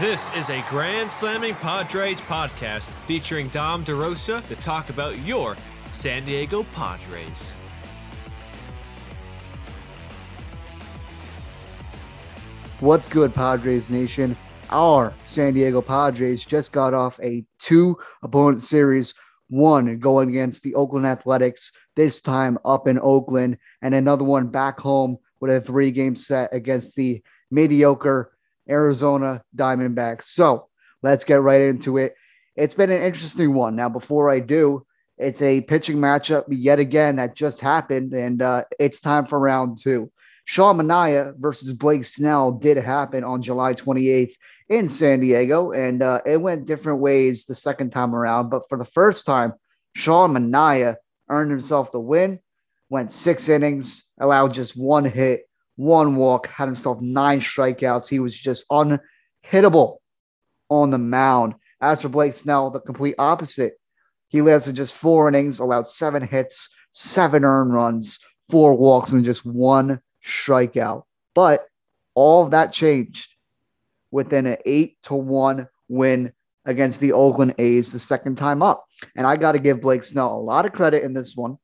This is a Grand Slamming Padres podcast featuring Dom DeRosa to talk about your San Diego Padres. What's good, Padres Nation? Our San Diego Padres just got off a two opponent series, one going against the Oakland Athletics, this time up in Oakland, and another one back home with a three game set against the mediocre Arizona Diamondbacks. So let's get right into it. It's been an interesting one. Now, before I do, it's a pitching matchup yet again that just happened, and uh, it's time for round two. Sean Manaea versus Blake Snell did happen on July 28th in San Diego, and uh, it went different ways the second time around. But for the first time, Sean Manaea earned himself the win, went six innings, allowed just one hit, one walk, had himself nine strikeouts. He was just unhittable on the mound. As for Blake Snell, the complete opposite. He lasted just four innings, allowed seven hits, seven earned runs, four walks, and just one strikeout. But all of that changed within an eight to one win against the Oakland A's the second time up. And I got to give Blake Snell a lot of credit in this one.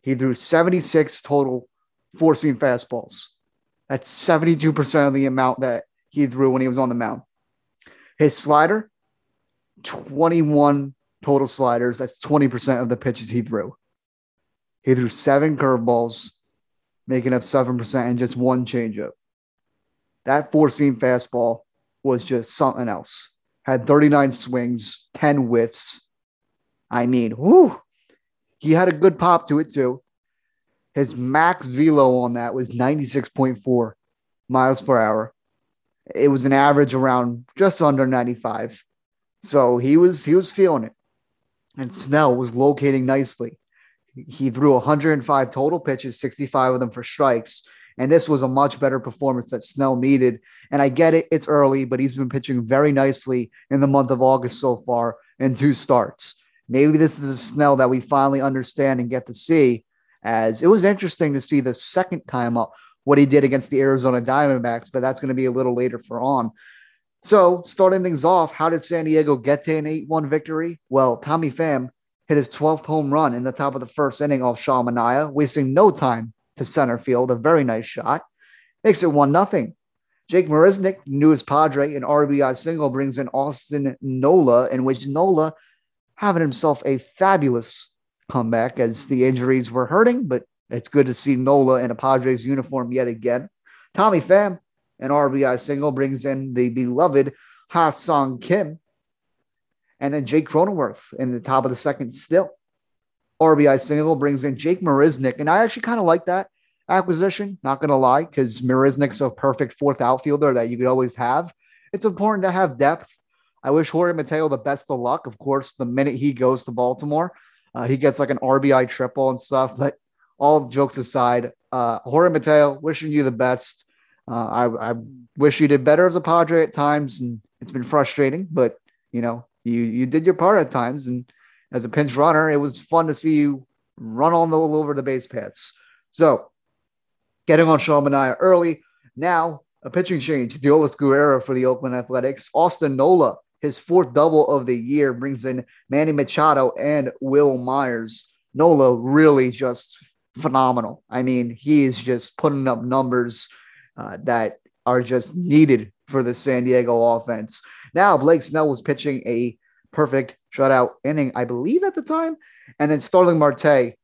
He threw 76 total four seam fastballs. That's 72% of the amount that he threw when he was on the mound. His slider, 21 total sliders. That's 20% of the pitches he threw. He threw seven curveballs, making up 7% and just one changeup. That four seam fastball was just something else. Had 39 swings, 10 whiffs. I mean, whoo, he had a good pop to it too. His max velo on that was 96.4 miles per hour. It was an average around just under 95. So he was he was feeling it. And Snell was locating nicely. He threw 105 total pitches, 65 of them for strikes. And this was a much better performance that Snell needed. And I get it, it's early, but he's been pitching very nicely in the month of August so far in two starts. Maybe this is a Snell that we finally understand and get to see as it was interesting to see the second time up what he did against the Arizona Diamondbacks, but that's going to be a little later for on. So, starting things off, how did San Diego get to an 8 1 victory? Well, Tommy Pham hit his 12th home run in the top of the first inning off Sean Manaea, wasting no time to center field. A very nice shot. Makes it 1 0. Jake Marisnick, newest Padre, an RBI single brings in Austin Nola, in which Nola having himself a fabulous comeback as the injuries were hurting, but it's good to see Nola in a Padres uniform yet again. Tommy Pham, an RBI single, brings in the beloved Ha-Seong Kim. And then Jake Cronenworth in the top of the second still. RBI single brings in Jake Marisnick. And I actually kind of like that acquisition, not going to lie, because Marisnick's a perfect fourth outfielder that you could always have. It's important to have depth. I wish Jorge Mateo the best of luck. Of course, the minute he goes to Baltimore, uh, he gets like an RBI triple and stuff. But all jokes aside, uh, Jorge Mateo, wishing you the best. Uh, I, I wish you did better as a Padre at times, and it's been frustrating. But you know, you you did your part at times, and as a pinch runner, it was fun to see you run all over the base paths. So, getting on Sean Manaea early. Now, a pitching change. Deolis Guerrero for the Oakland Athletics. Austin Nola his fourth double of the year brings in Manny Machado and Wil Myers. Nola really just phenomenal. I mean, he is just putting up numbers uh, that are just needed for the San Diego offense. Now, Blake Snell was pitching a perfect shutout inning, I believe, at the time. And then Starling Marte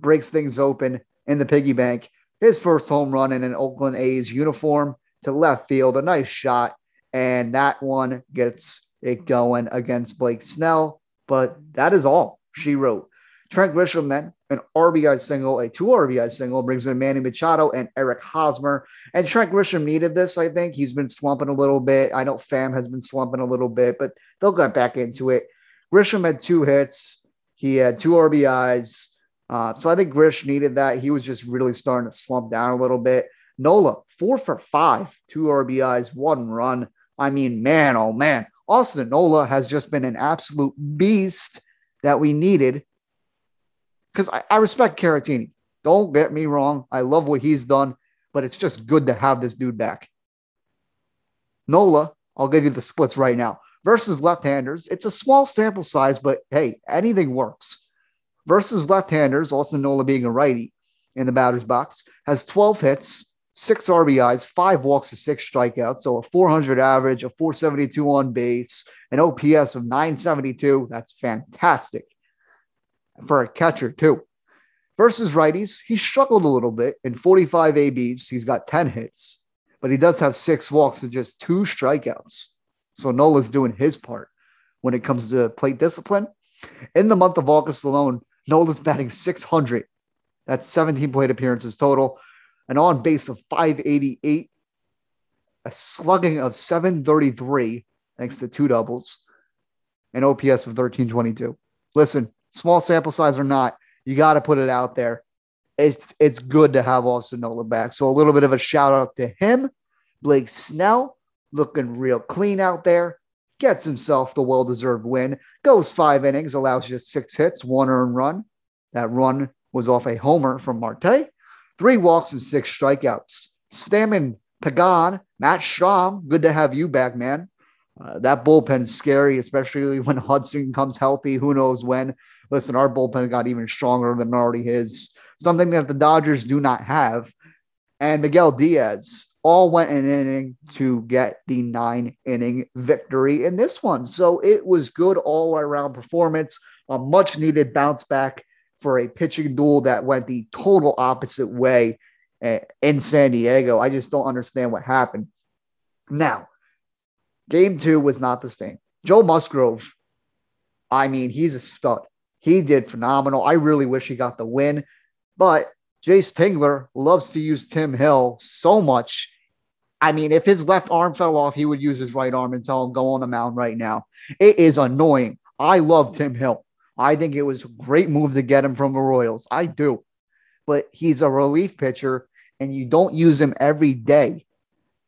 breaks things open in the piggy bank. His first home run in an Oakland A's uniform to left field, a nice shot. And that one gets it going against Blake Snell. But that is all she wrote. Trent Grisham then an RBI single, a two RBI single, brings in Manny Machado and Eric Hosmer. And Trent Grisham needed this, I think. He's been slumping a little bit. I know Pham has been slumping a little bit, but they'll get back into it. Grisham had two hits. He had two RBIs. Uh, so I think Grish needed that. He was just really starting to slump down a little bit. Nola, four for five, two RBIs, one run. I mean, man, oh man. Austin Nola has just been an absolute beast that we needed. Because I, I, respect Caratini. Don't get me wrong. I love what he's done, but it's just good to have this dude back. Nola I'll give you the splits right now. Versus left handers, it's a small sample size, but hey, anything works. Versus left handers, Austin Nola being a righty in the batter's box, has 12 hits, six RBIs, five walks, to six strikeouts. So a 400 average, a 472 on base, an OPS of 972. That's fantastic for a catcher, too. Versus righties, he struggled a little bit in 45 ABs. He's got 10 hits, but he does have six walks and just two strikeouts. So Nola's doing his part when it comes to plate discipline. In the month of August alone, Nola's batting 600. That's 17 plate appearances total, an on base of 588, a slugging of 733, thanks to two doubles, an OPS of 1322. Listen, small sample size or not, you got to put it out there. It's it's good to have Austin Nola back. So a little bit of a shout out to him. Blake Snell looking real clean out there. Gets himself the well deserved win. Goes five innings, allows just six hits, one earned run. That run was off a homer from Marte. Three walks and six strikeouts. Stammen, Pagan, Matt Strahm, good to have you back, man. Uh, that bullpen's scary, especially when Hudson comes healthy. Who knows when? Listen, our bullpen got even stronger than already is. Something that the Dodgers do not have. And Miguel Diaz all went an inning to get the nine inning victory in this one. So it was good all around performance, a much needed bounce back for a pitching duel that went the total opposite way eh, in San Diego. I just don't understand what happened. Now, game two was not the same. Joe Musgrove, I mean, he's a stud. He did phenomenal. I really wish he got the win, but Jayce Tingler loves to use Tim Hill so much. I mean, if his left arm fell off, he would use his right arm and tell him, go on the mound right now. It is annoying. I love Tim Hill. I think it was a great move to get him from the Royals. I do. But he's a relief pitcher, and you don't use him every day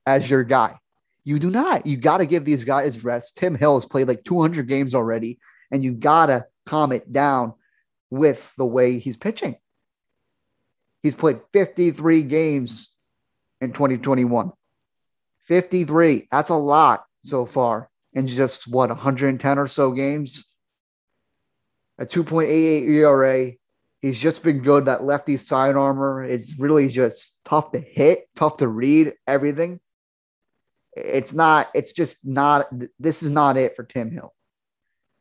as your guy. You do not. You got to give these guys rest. Tim Hill has played like 200 games already, and you got to calm it down with the way he's pitching. He's played 53 games in 2021. 53. That's a lot so far in just what 110 or so games. A 2.88 ERA. He's just been good. That lefty side armor It's really just tough to hit, tough to read, everything. It's not, it's just not, this is not it for Tim Hill.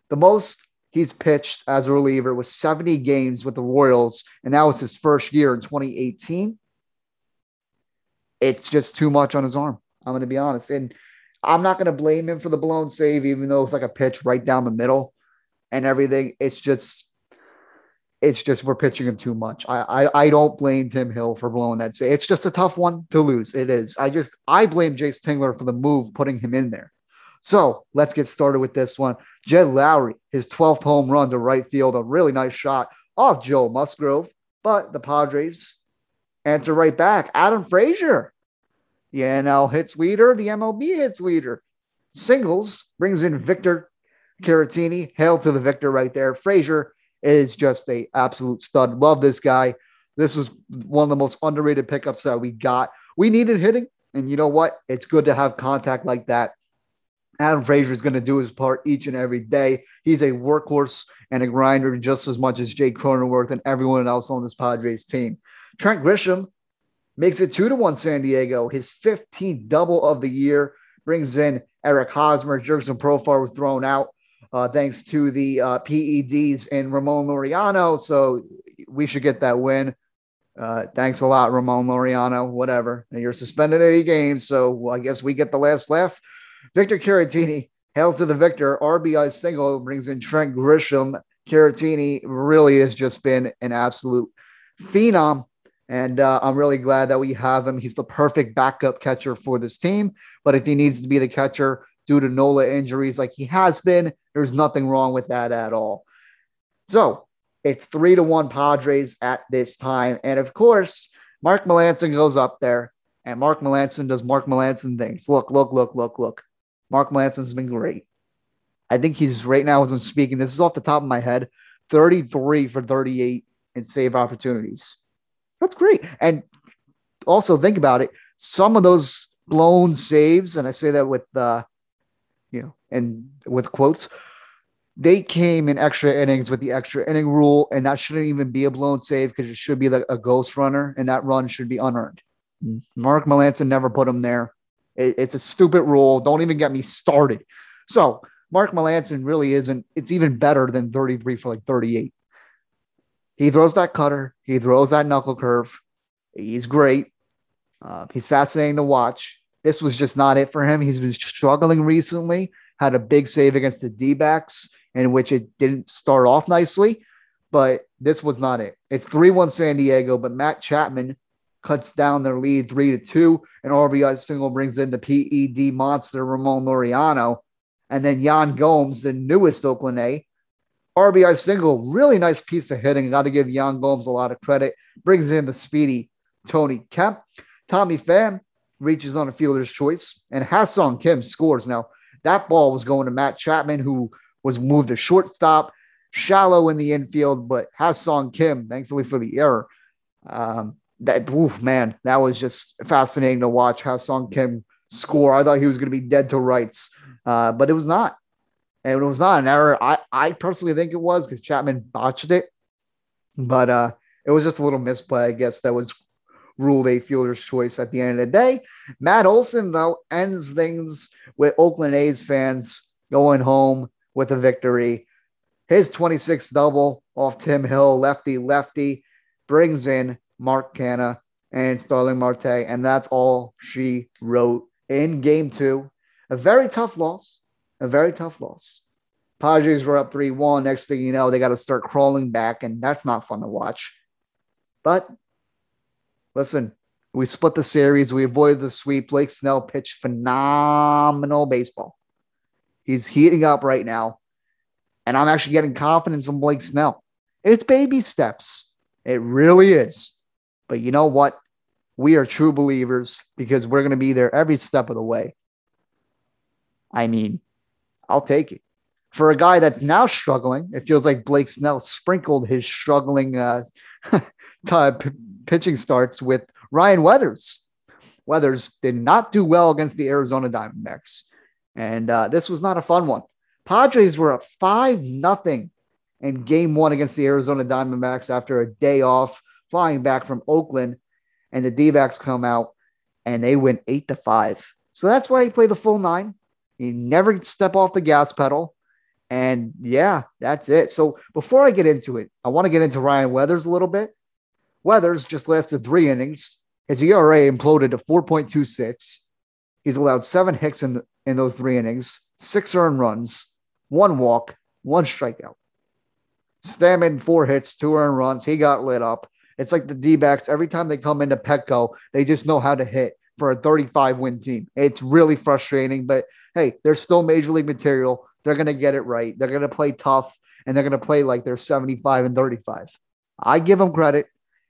The most he's pitched as a reliever was 70 games with the Royals, and that was his first year in 2018. It's just too much on his arm. I'm going to be honest. And I'm not going to blame him for the blown save, even though it's like a pitch right down the middle and everything. It's just, it's just we're pitching him too much. I, I, I don't blame Tim Hill for blowing that save. It's just a tough one to lose. It is. I just I blame Jayce Tingler for the move, putting him in there. So let's get started with this one. Jed Lowrie, his 12th home run to right field, a really nice shot off Joe Musgrove, but the Padres answer right back. Adam Frazier, the NL hits leader, the MLB hits leader. Singles brings in Victor Caratini. Hail to the Victor right there. Frazier is just a absolute stud. Love this guy. This was one of the most underrated pickups that we got. We needed hitting, and you know what? It's good to have contact like that Adam Frazier is going to do his part each and every day. He's a workhorse and a grinder just as much as Jake Cronenworth and everyone else on this Padres team. Trent Grisham makes it two to one San Diego. His 15th double of the year brings in Eric Hosmer. Jurickson Profar was thrown out uh, thanks to the uh, PEDs in Ramon Laureano. So we should get that win. Uh, thanks a lot, Ramon Laureano. Whatever. And you're suspended 80 games. So I guess we get the last laugh. Victor Caratini, hail to the victor. RBI single brings in Trent Grisham. Caratini really has just been an absolute phenom. And uh, I'm really glad that we have him. He's the perfect backup catcher for this team. But if he needs to be the catcher due to Nola injuries like he has been, there's nothing wrong with that at all. So it's three to one Padres at this time. And of course, Mark Melancon goes up there and Mark Melancon does Mark Melancon things. Look, look, look, look, look. Mark Melancon's been great. I think he's right now as I'm speaking. This is off the top of my head 33 for 38 in save opportunities. That's great. And also think about it. Some of those blown saves, and I say that with uh, you know, and with quotes, they came in extra innings with the extra inning rule, and that shouldn't even be a blown save because it should be like a ghost runner, and that run should be unearned. Mark Melancon never put him there. It, it's a stupid rule. Don't even get me started. So Mark Melancon really isn't. It's even better than 33 for like 38. He throws that cutter. He throws that knuckle curve. He's great. Uh, he's fascinating to watch. This was just not it for him. He's been struggling recently. Had a big save against the D backs, in which it didn't start off nicely, but this was not it. It's 3 1 San Diego, but Matt Chapman cuts down their lead 3 to 2, and RBI single brings in the PED monster Ramon Laureano. And then Yan Gomes, the newest Oakland A, RBI single, really nice piece of hitting. Got to give Yan Gomes a lot of credit. Brings in the speedy Tony Kemp. Tommy Pham reaches on a fielder's choice, and Ha-Seong Kim scores. Now, that ball was going to Matt Chapman, who was moved to shortstop, shallow in the infield, but Ha-Seong Kim, thankfully for the error. Um, that, oof, man, that was just fascinating to watch Ha-Seong Kim score. I thought he was going to be dead to rights, uh, but it was not. And it was not an error. I, I personally think it was because Chapman botched it, but uh, it was just a little misplay, I guess, that was ruled a fielder's choice at the end of the day. Matt Olson, though, ends things with Oakland A's fans going home with a victory. His 26th double off Tim Hill, lefty lefty, brings in Mark Canha and Starling Marte, and that's all she wrote in game two. A very tough loss, a very tough loss. Padres were up 3 1. Next thing you know, they got to start crawling back, and that's not fun to watch. But listen, we split the series. We avoided the sweep. Blake Snell pitched phenomenal baseball. He's heating up right now. And I'm actually getting confidence in Blake Snell. It's baby steps. It really is. But you know what? We are true believers because we're going to be there every step of the way. I mean, I'll take it. For a guy that's now struggling, it feels like Blake Snell sprinkled his struggling uh, type pitching starts with Ryan Weathers. Weathers did not do well against the Arizona Diamondbacks. And uh, this was not a fun one. Padres were up 5 nothing in game one against the Arizona Diamondbacks after a day off, flying back from Oakland. And the D backs come out and they win 8 to 5. So that's why he played the full nine. He never step off the gas pedal. And yeah, that's it. So before I get into it, I want to get into Ryan Weathers a little bit. Weathers just lasted three innings. His ERA imploded to 4.26. He's allowed seven hits in, the, in those three innings, six earned runs, one walk, one strikeout. Stammen, four hits, two earned runs. He got lit up. It's like the D backs, every time they come into Petco, they just know how to hit for a 35 win team. It's really frustrating, but hey, they're still major league material. They're going to get it right. They're going to play tough and they're going to play like they're 75 and 35. I give them credit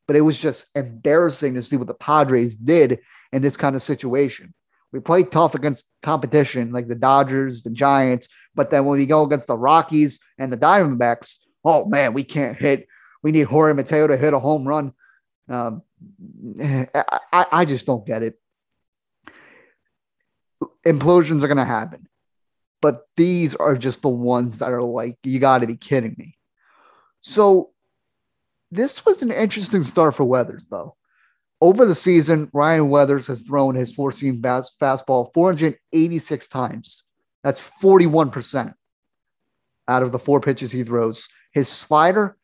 but it was just embarrassing to see what the Padres did in this kind of situation. We played tough against competition like the Dodgers, the Giants, but then when we go against the Rockies and the Diamondbacks, oh man, we can't hit. We need Jorge Mateo to hit a home run. Um, I, I just don't get it. Implosions are going to happen, but these are just the ones that are like, you got to be kidding me. So this was an interesting start for Weathers, though. Over the season, Ryan Weathers has thrown his four seam fastball 486 times. That's 41% out of the four pitches he throws. His slider,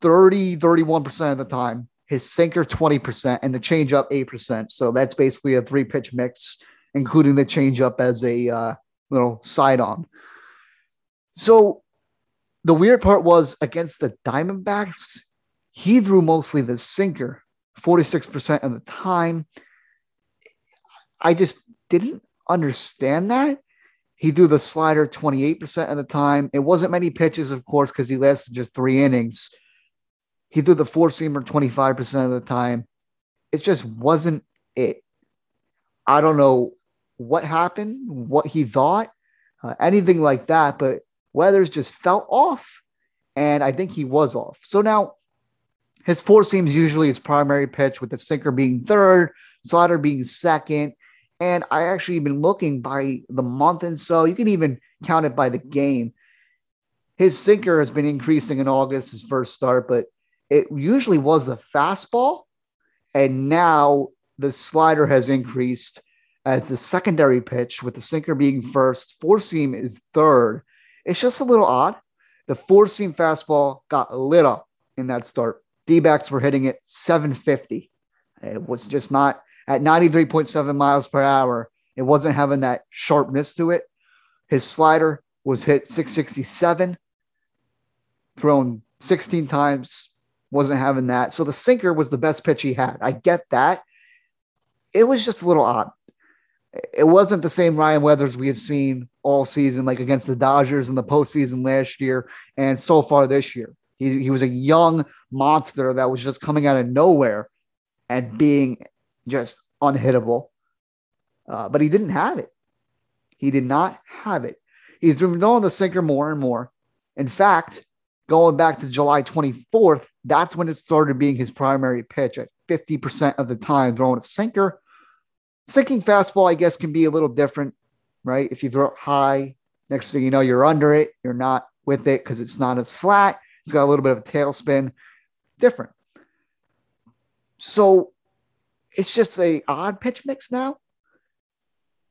30, 31% of the time. His sinker, 20%, and the changeup, 8%. So that's basically a three pitch mix, including the changeup as a uh, little side on. So the weird part was against the Diamondbacks, he threw mostly the sinker 46% of the time. I just didn't understand that. He threw the slider 28% of the time. It wasn't many pitches, of course, because he lasted just three innings. He threw the four seamer 25% of the time. It just wasn't it. I don't know what happened, what he thought, uh, anything like that, but Weathers just felt off, and I think he was off. So now his four seams usually his primary pitch, with the sinker being third, slider being second, And I actually been looking by the month and so. You can even count it by the game. His sinker has been increasing in August, his first start, but it usually was the fastball. And now the slider has increased as the secondary pitch, with the sinker being first, four seam is third. It's just a little odd. The four seam fastball got lit up in that start. D backs were hitting it 750. It was just not at 93.7 miles per hour. It wasn't having that sharpness to it. His slider was hit 667, thrown 16 times, wasn't having that. So the sinker was the best pitch he had. I get that. It was just a little odd. It wasn't the same Ryan Weathers we have seen all season, like against the Dodgers in the postseason last year and so far this year. He, he was a young monster that was just coming out of nowhere and being just unhittable. Uh, but he didn't have it. He did not have it. He's been throwing the sinker more and more. In fact, going back to July 24th, that's when it started being his primary pitch at 50% of the time, throwing a sinker. Sinking fastball, I guess, can be a little different, right? If you throw it high, next thing you know, you're under it. You're not with it because it's not as flat. It's got a little bit of a tailspin. Different. So it's just a odd pitch mix now.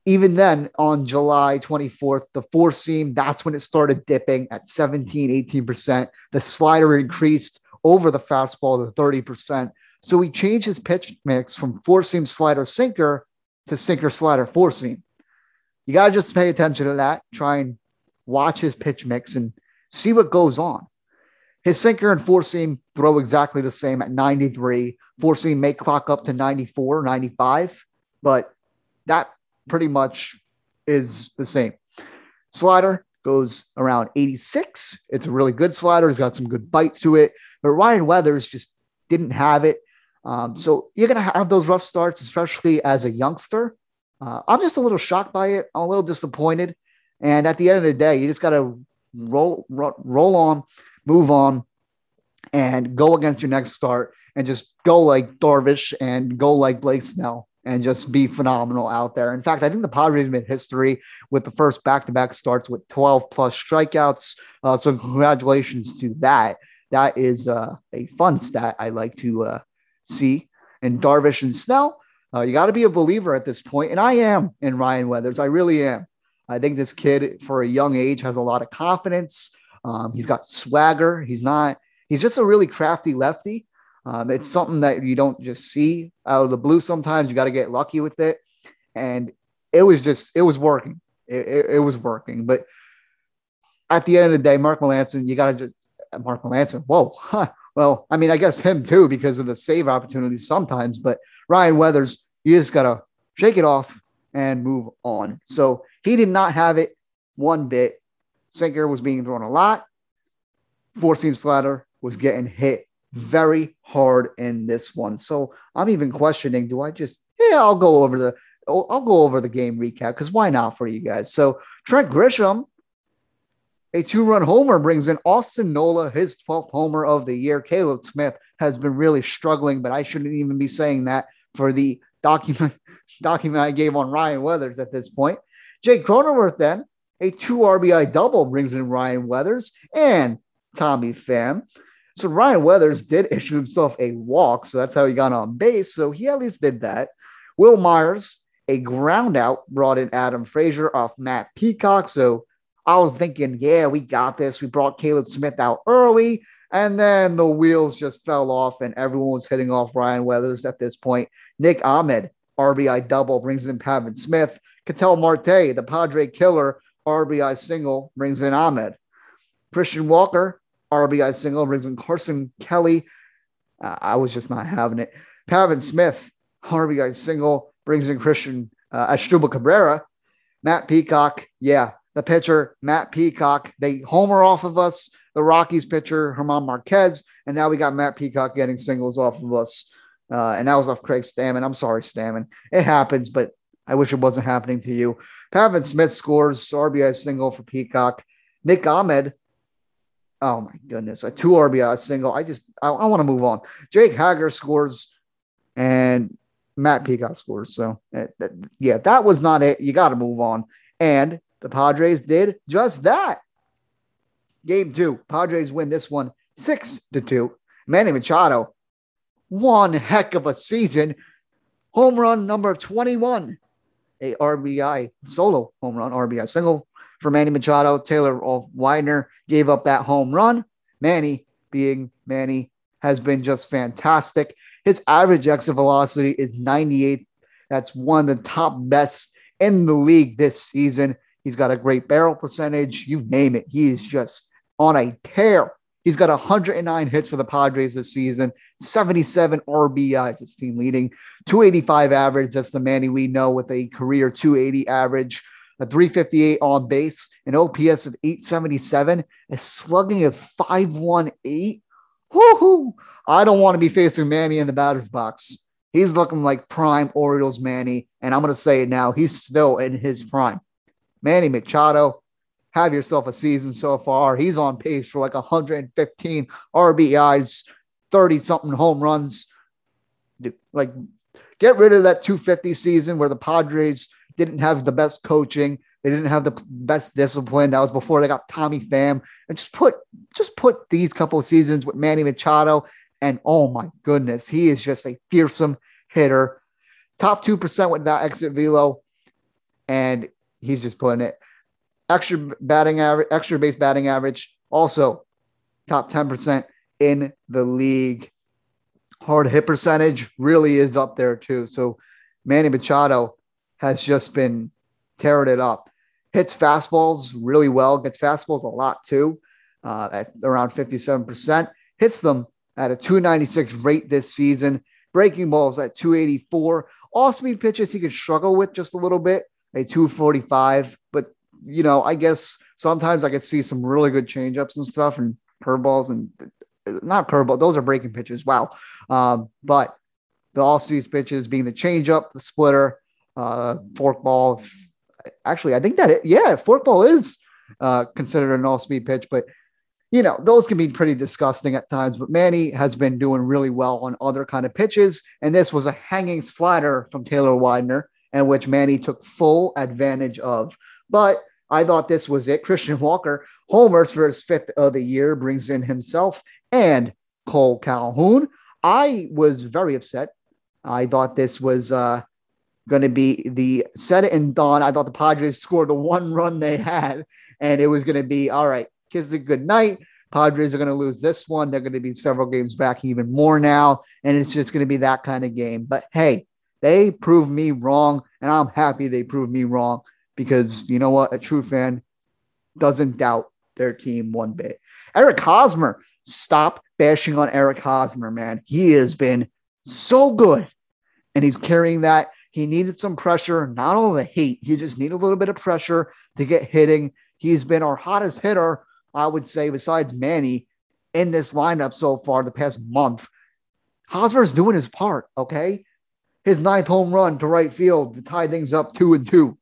Even then, on July 24th, the four seam, that's when it started dipping at 17, 18%. The slider increased over the fastball to 30%. So he changed his pitch mix from four seam slider sinker to sinker slider four seam. You got to just pay attention to that. Try and watch his pitch mix and see what goes on. His sinker and four seam throw exactly the same at 93. Four seam may clock up to 94, 95, but that pretty much is the same. Slider goes around 86. It's a really good slider. He's got some good bite to it, but Ryan Weathers just didn't have it. Um, so you're going to have those rough starts, especially as a youngster. Uh, I'm just a little shocked by it. I'm a little disappointed. And at the end of the day, you just got to roll, roll, roll on, move on, and go against your next start and just go like Darvish and go like Blake Snell and just be phenomenal out there. In fact, I think the Padres made history with the first back-to-back starts with 12 plus strikeouts. Uh, so congratulations to that. That is uh, a fun stat I like to uh, see. And Darvish and Snell, uh, you got to be a believer at this point, and I am in Ryan Weathers. I really am. I think this kid, for a young age, has a lot of confidence. Um, he's got swagger. He's not. He's just a really crafty lefty. Um, it's something that you don't just see out of the blue. Sometimes you got to get lucky with it, and it was just it was working. It, it, it was working. But at the end of the day, Mark Melancon, you got to just Mark Melancon. Whoa, huh. Well, I mean, I guess him too because of the save opportunities sometimes. But Ryan Weathers, you just got to shake it off and move on. So he did not have it one bit. Sinker was being thrown a lot. Four seam slider was getting hit very hard in this one. So I'm even questioning, do I just, yeah, I'll go over the, I'll go over the game recap because why not for you guys? So Trent Grisham, a two run homer brings in Austin Nola, his 12th homer of the year. Caleb Smith has been really struggling, but I shouldn't even be saying that for the document document I gave on Ryan Weathers at this point. Jake Cronenworth then, a two RBI double brings in Ryan Weathers and Tommy Pham. So Ryan Weathers did issue himself a walk, so that's how he got on base. So he at least did that. Wil Myers, a ground out, brought in Adam Frazier off Matt Peacock. So I was thinking, yeah, we got this. We brought Caleb Smith out early, and then the wheels just fell off, and everyone was hitting off Ryan Weathers at this point. Nick Ahmed, RBI double, brings in Pavin Smith. Ketel Marte, the Padre killer, RBI single, brings in Ahmed. Christian Walker, RBI single, brings in Carson Kelly. Uh, I was just not having it. Pavin Smith, RBI single, brings in Christian uh, Asdrubal Cabrera. Matt Peacock, yeah, the pitcher, Matt Peacock. They homer off of us. The Rockies pitcher, Herman Marquez. And now we got Matt Peacock getting singles off of us. Uh, and that was off Craig Stammen. I'm sorry, Stammen. It happens, but I wish it wasn't happening to you. Pavin Smith scores RBI single for Peacock. Nick Ahmed Oh my goodness, a two RBI single. I just I, I want to move on. Jake Hager scores, and Matt Peacock scores. So, uh, yeah, that was not it. You got to move on. And the Padres did just that. Game two, Padres win this one six to two. Manny Machado, one heck of a season. Home run number 21, a RBI solo home run, RBI single for Manny Machado. Taylor Widener gave up that home run. Manny, being Manny, has been just fantastic. His average exit velocity is 98. That's one of the top best in the league this season. He's got a great barrel percentage. You name it. He is just on a tear. He's got 109 hits for the Padres this season, 77 RBIs, his team leading, 285 average. That's the Manny we know with a career 280 average, a 358 on base, an OPS of 877, a slugging of 518. Woohoo! I don't want to be facing Manny in the batter's box. He's looking like prime Orioles Manny, and I'm going to say it now. He's still in his prime. Manny Machado, have yourself a season so far. He's on pace for like 115 RBIs, 30 something home runs. Like, get rid of that 250 season where the Padres didn't have the best coaching. They didn't have the best discipline. That was before they got Tommy Pham. And just put just put these couple seasons with Manny Machado. And oh my goodness, he is just a fearsome hitter. Top 2% with that exit velo. And he's just putting it extra batting average, extra base batting average, also top 10% in the league. Hard hit percentage really is up there too. So Manny Machado has just been tearing it up. Hits fastballs really well, gets fastballs a lot too, uh, at around 57%. Hits them at a 296 rate this season. Breaking balls at 284. Off speed pitches he could struggle with just a little bit, a 245. But you know, I guess sometimes I could see some really good changeups and stuff and curveballs and not curveball. Those are breaking pitches. Wow. Um, but the off speed pitches being the changeup, the splitter, uh, forkball. Actually, I think that it, yeah, forkball is uh, considered an off speed pitch, but you know those can be pretty disgusting at times. But Manny has been doing really well on other kind of pitches, and this was a hanging slider from Taylor Widener, and which Manny took full advantage of. But I thought this was it. Christian Walker homers for his fifth of the year, brings in himself and Cole Calhoun. I was very upset. I thought this was uh, going to be the set it and done. I thought the Padres scored the one run they had, and it was going to be all right. Kiss it good night. Padres are going to lose this one. They're going to be several games back, even more now, and it's just going to be that kind of game. But hey, they proved me wrong, and I'm happy they proved me wrong because mm-hmm. you know what? A true fan doesn't doubt their team one bit. Eric Hosmer, stop bashing on Eric Hosmer, man. He has been so good, and he's carrying that. He needed some pressure, not all the heat, he just needed a little bit of pressure to get hitting. He's been our hottest hitter, I would say, besides Manny in this lineup so far the past month. Hosmer's doing his part, okay? His ninth home run to right field to tie things up two and two.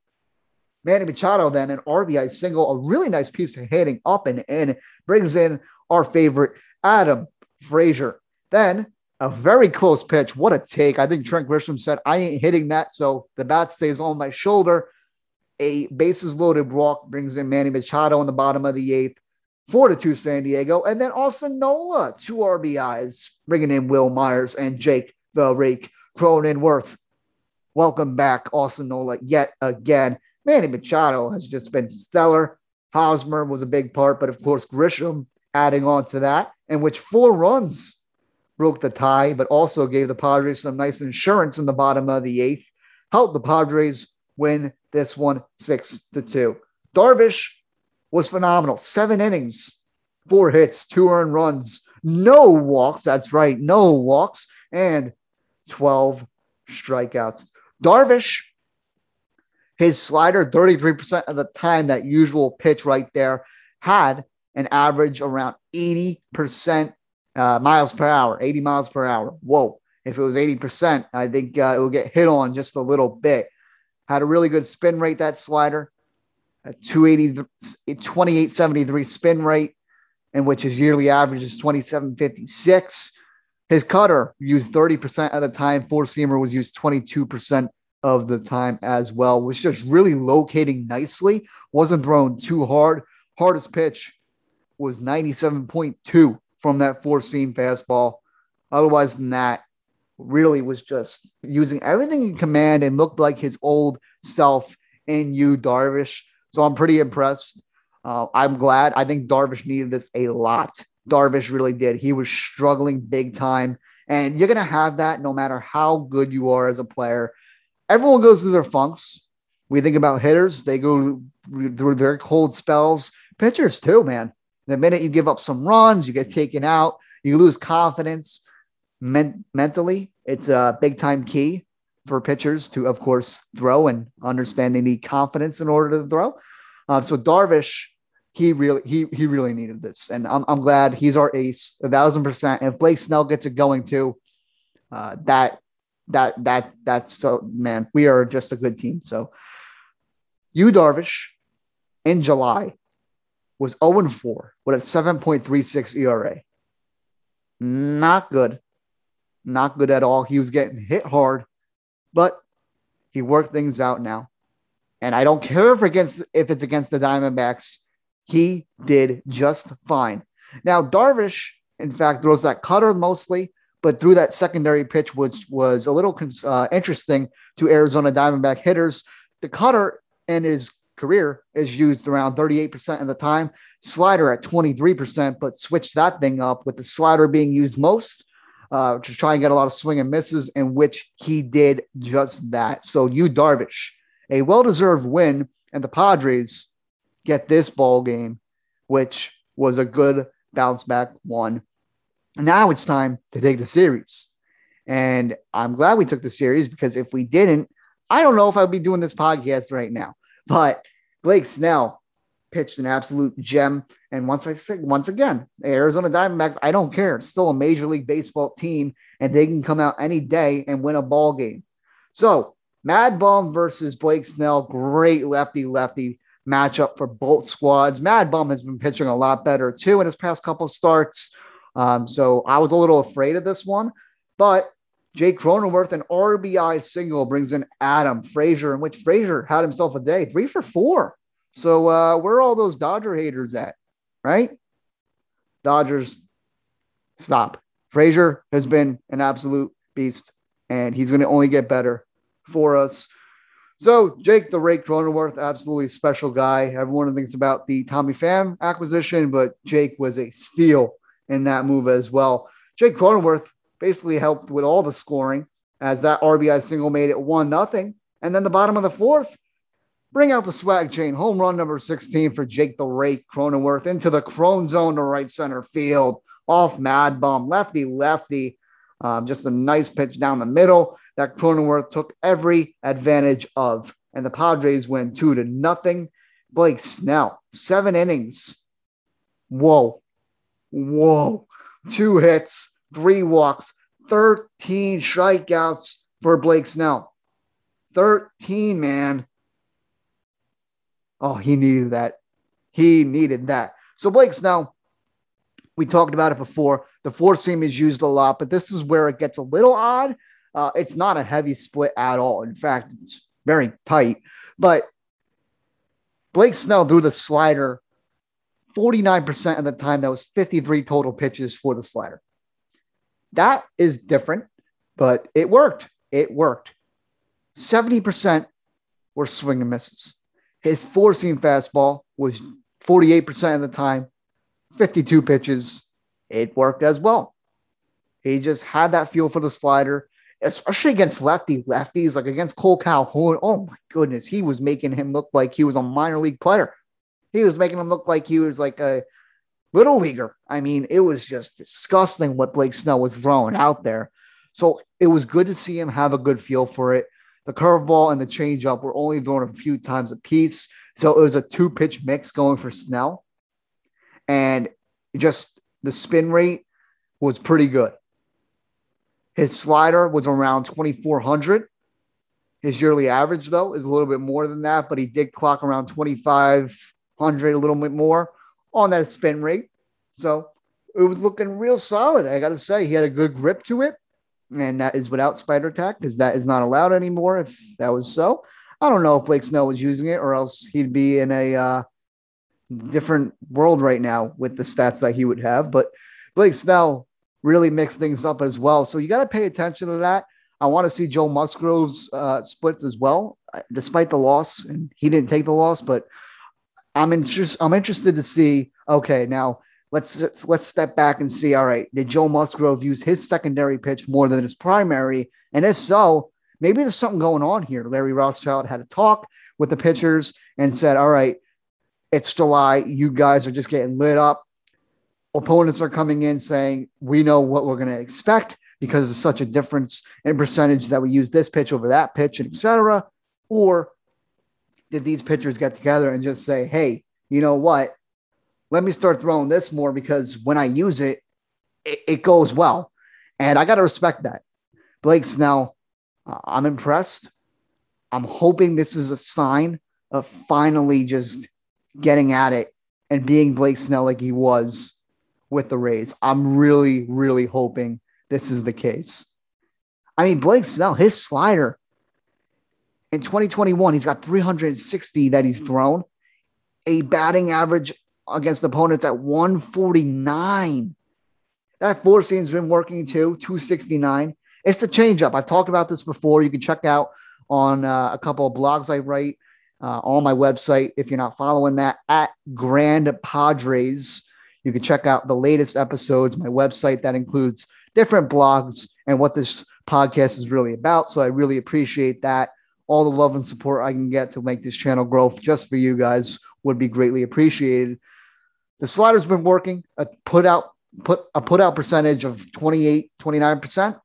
Manny Machado then an RBI single, a really nice piece of hitting up and in, brings in our favorite Adam Frazier. Then a very close pitch. What a take. I think Trent Grisham said, I ain't hitting that. So the bat stays on my shoulder. A bases loaded walk brings in Manny Machado in the bottom of the eighth. Four to two San Diego. And then Austin Nola, two RBIs, bringing in Wil Myers and Jake the Rake Cronenworth. Welcome back, Austin Nola, yet again. Manny Machado has just been stellar. Hosmer was a big part, but of course, Grisham adding on to that, in which four runs broke the tie, but also gave the Padres some nice insurance in the bottom of the eighth. Helped the Padres win this one six to two. Darvish was phenomenal. Seven innings, four hits, two earned runs, no walks. That's right, no walks, and 12 strikeouts. Darvish his slider, 33% of the time, that usual pitch right there, had an average around 80% uh, miles per hour, 80 miles per hour. Whoa. If it was 80%, I think uh, it will get hit on just a little bit. Had a really good spin rate, that slider, a 280, 2873 spin rate, and which his yearly average is 2756. His cutter used 30% of the time. Four seamer was used 22% of the time as well. Was just really locating nicely. Wasn't thrown too hard. Hardest pitch was 97.2 from that four seam fastball. Otherwise than that, really was just using everything in command and looked like his old self in you, Darvish. So I'm pretty impressed. Uh, I'm glad. I think Darvish needed this a lot. Darvish really did. He was struggling big time. And you're going to have that no matter how good you are as a player. Everyone goes through their funks. We think about hitters, they go through their cold spells. Pitchers, too, man. The minute you give up some runs, you get taken out, you lose confidence men- mentally. It's a big time key for pitchers to, of course, throw and understand they need confidence in order to throw. Uh, so Darvish, he really he he really needed this, and I'm I'm glad he's our ace, a thousand percent. And if Blake Snell gets it going too, uh, that that that that's so man, we are just a good team. So, Yu Darvish in July was 0 4 with a 7.36 ERA. Not good. Not good at all. He was getting hit hard, but he worked things out now. And I don't care if against if it's against the Diamondbacks. He did just fine. Now Darvish, in fact, throws that cutter mostly, but through that secondary pitch was was a little uh, interesting to Arizona Diamondback hitters. The cutter in his career is used around 38% of the time, slider at 23%, but switch that thing up with the slider being used most uh, to try and get a lot of swing and misses, in which he did just that. So Yu Darvish, a well-deserved win, and the Padres get this ball game, which was a good bounce back one. Now it's time to take the series. And I'm glad we took the series because if we didn't, I don't know if I'd be doing this podcast right now. But Blake Snell pitched an absolute gem. And once I say once again, Arizona Diamondbacks, I don't care. It's still a major league baseball team, and they can come out any day and win a ball game. So Mad Bum versus Blake Snell, great lefty lefty matchup for both squads. Mad Bum has been pitching a lot better too in his past couple starts. Um, so I was a little afraid of this one, but Jake Cronenworth, an RBI single, brings in Adam Frazier, in which Frazier had himself a day, three for four. So uh, where are all those Dodger haters at? Right? Dodgers, stop. Frazier has been an absolute beast, and he's going to only get better for us. So Jake the Rake Cronenworth, absolutely special guy. Everyone thinks about the Tommy Pham acquisition, but Jake was a steal in that move as well. Jake Cronenworth basically helped with all the scoring as that RBI single made it one nothing. And then the bottom of the fourth, bring out the swag chain. Home run number 16 for Jake the Rake Cronenworth into the Crone zone to right center field off Mad Bum, lefty, lefty. Um, just a nice pitch down the middle that Cronenworth took every advantage of. And the Padres win two to nothing. Blake Snell, seven innings. Whoa. Whoa. Two hits, three walks, 13 strikeouts for Blake Snell. 13, man. Oh, he needed that. He needed that. So Blake Snell, we talked about it before. The four seam is used a lot, but this is where it gets a little odd. Uh, it's not a heavy split at all. In fact, it's very tight. But Blake Snell threw the slider 49% of the time. That was 53 total pitches for the slider. That is different, but it worked. It worked. 70% were swing and misses. His four seam fastball was 48% of the time, 52 pitches. It worked as well. He just had that feel for the slider, especially against lefty lefties, like against Cole Calhoun. Oh my goodness, he was making him look like he was a minor league player. He was making him look like he was like a little leaguer. I mean, it was just disgusting what Blake Snell was throwing out there. So it was good to see him have a good feel for it. The curveball and the changeup were only thrown a few times a piece. So it was a two pitch mix going for Snell. And just the spin rate was pretty good. His slider was around 2,400. His yearly average, though, is a little bit more than that, but he did clock around 2,500, a little bit more on that spin rate. So it was looking real solid. I got to say, he had a good grip to it, and that is without spider tack because that is not allowed anymore. If that was so, I don't know if Blake Snell was using it, or else he'd be in a uh, different world right now with the stats that he would have. But Blake Snell really mix things up as well, so you got to pay attention to that. I want to see Joe Musgrove's uh, splits as well, despite the loss, and he didn't take the loss, but I'm interested. I'm interested to see. Okay, now let's, let's let's step back and see. All right, did Joe Musgrove use his secondary pitch more than his primary? And if so, maybe there's something going on here. Larry Rothschild had a talk with the pitchers and said, "All right, it's July. You guys are just getting lit up. Opponents are coming in saying we know what we're going to expect." because of such a difference in percentage that we use this pitch over that pitch and etc. Or did these pitchers get together and just say, hey, you know what? Let me start throwing this more because when I use it, it, it goes well. And I got to respect that. Blake Snell, uh, I'm impressed. I'm hoping this is a sign of finally just getting at it and being Blake Snell like he was with the Rays. I'm really, really hoping this is the case. I mean, Blake Snell, his slider in 2021, he's got 360 that he's thrown, a batting average against opponents at 149. That four seam's been working too, 269. It's a changeup. I've talked about this before. You can check out on uh, a couple of blogs I write uh, on my website. If you're not following that, at Grand Padres, you can check out the latest episodes. My website that includes different blogs and what this podcast is really about. So I really appreciate that. All the love and support I can get to make this channel grow just for you guys would be greatly appreciated. The slider's been working. A put out put a put out percentage of 28, 29%.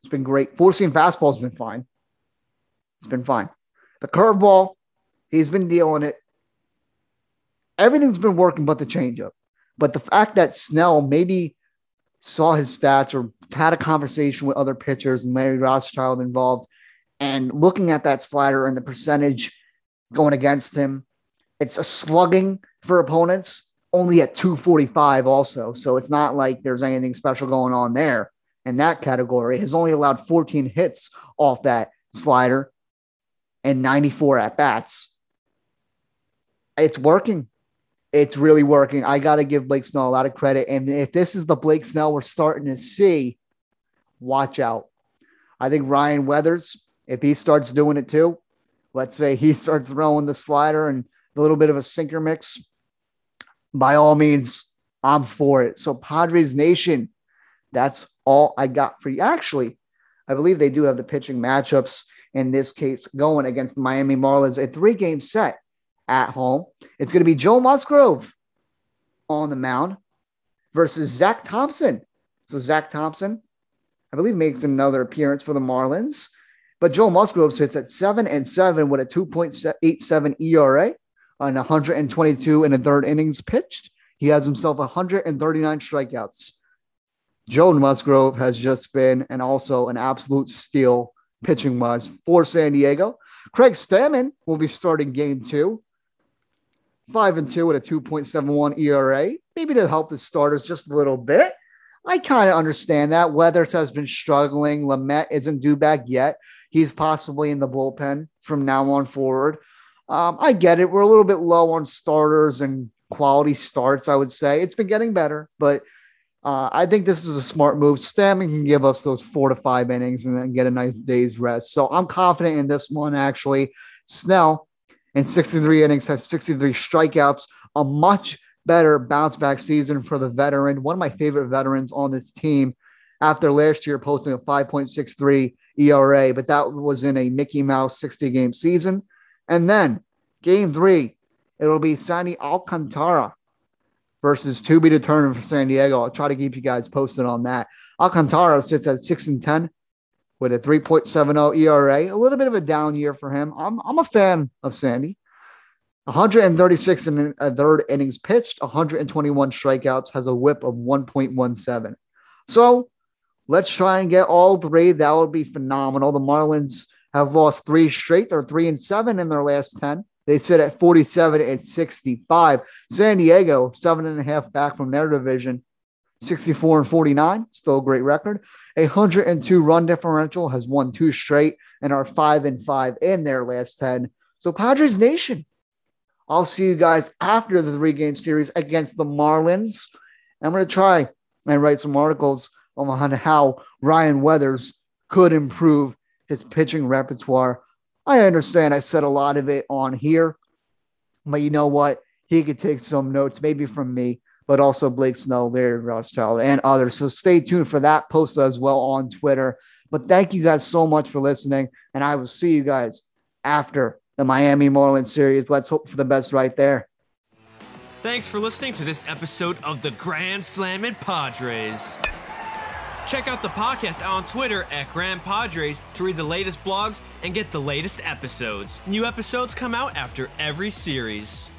It's been great. Four seam fastball's been fine. It's been fine. The curveball, he's been dealing it. Everything's been working but the changeup. But the fact that Snell maybe saw his stats or had a conversation with other pitchers and Larry Rothschild involved, and looking at that slider and the percentage going against him, it's a slugging for opponents only at 245 also. So it's not like there's anything special going on there in that category. Has only allowed 14 hits off that slider and 94 at bats. It's working it's really working. I got to give Blake Snell a lot of credit. And if this is the Blake Snell we're starting to see, watch out. I think Ryan Weathers, if he starts doing it too, let's say he starts throwing the slider and a little bit of a sinker mix, by all means, I'm for it. So, Padres Nation, that's all I got for you. Actually, I believe they do have the pitching matchups in this case going against the Miami Marlins, a three game set at home. It's going to be Joe Musgrove on the mound versus Zach Thompson. So Zach Thompson, I believe, makes another appearance for the Marlins. But Joe Musgrove sits at seven and seven with a 2.87 ERA on 122 and a third innings pitched. He has himself 139 strikeouts. Joe Musgrove has just been and also an absolute steal pitching wise for San Diego. Craig Stammen will be starting game two five and two with a 2.71 ERA, maybe to help the starters just a little bit. I kind of understand that. Weathers has been struggling. Lamet isn't due back yet. He's possibly in the bullpen from now on forward. Um, I get it. We're a little bit low on starters and quality starts, I would say. It's been getting better, but uh, I think this is a smart move. Stammen can give us those four to five innings and then get a nice day's rest. So I'm confident in this one, actually. Snell, in 63 innings, has 63 strikeouts, a much better bounce back season for the veteran, one of my favorite veterans on this team after last year posting a 5.63 ERA, but that was in a Mickey Mouse 60 game season. And then game three, it'll be Sandy Alcantara versus to be determined for San Diego. I'll try to keep you guys posted on that. Alcantara sits at 6 and 10 with a 3.70 ERA, a little bit of a down year for him. I'm, I'm a fan of Sandy. 136 and a uh, third innings pitched, 121 strikeouts, has a whip of 1.17. So let's try and get all three. That would be phenomenal. The Marlins have lost three straight. They're three and seven in their last 10. They sit at 47 and 65. San Diego, seven and a half back from their division, 64 and 49, still a great record. A 102 run differential has won two straight and are five and five in their last 10. So, Padres Nation, I'll see you guys after the three game series against the Marlins. I'm going to try and write some articles on how Ryan Weathers could improve his pitching repertoire. I understand I said a lot of it on here, but you know what? He could take some notes, maybe from me, but also Blake Snell, Larry Rothschild, and others. So stay tuned for that post as well on Twitter. But thank you guys so much for listening, and I will see you guys after the Miami Marlins series. Let's hope for the best right there. Thanks for listening to this episode of the Grand Slam Slammin' Padres. Check out the podcast on Twitter at Grand Padres to read the latest blogs and get the latest episodes. New episodes come out after every series.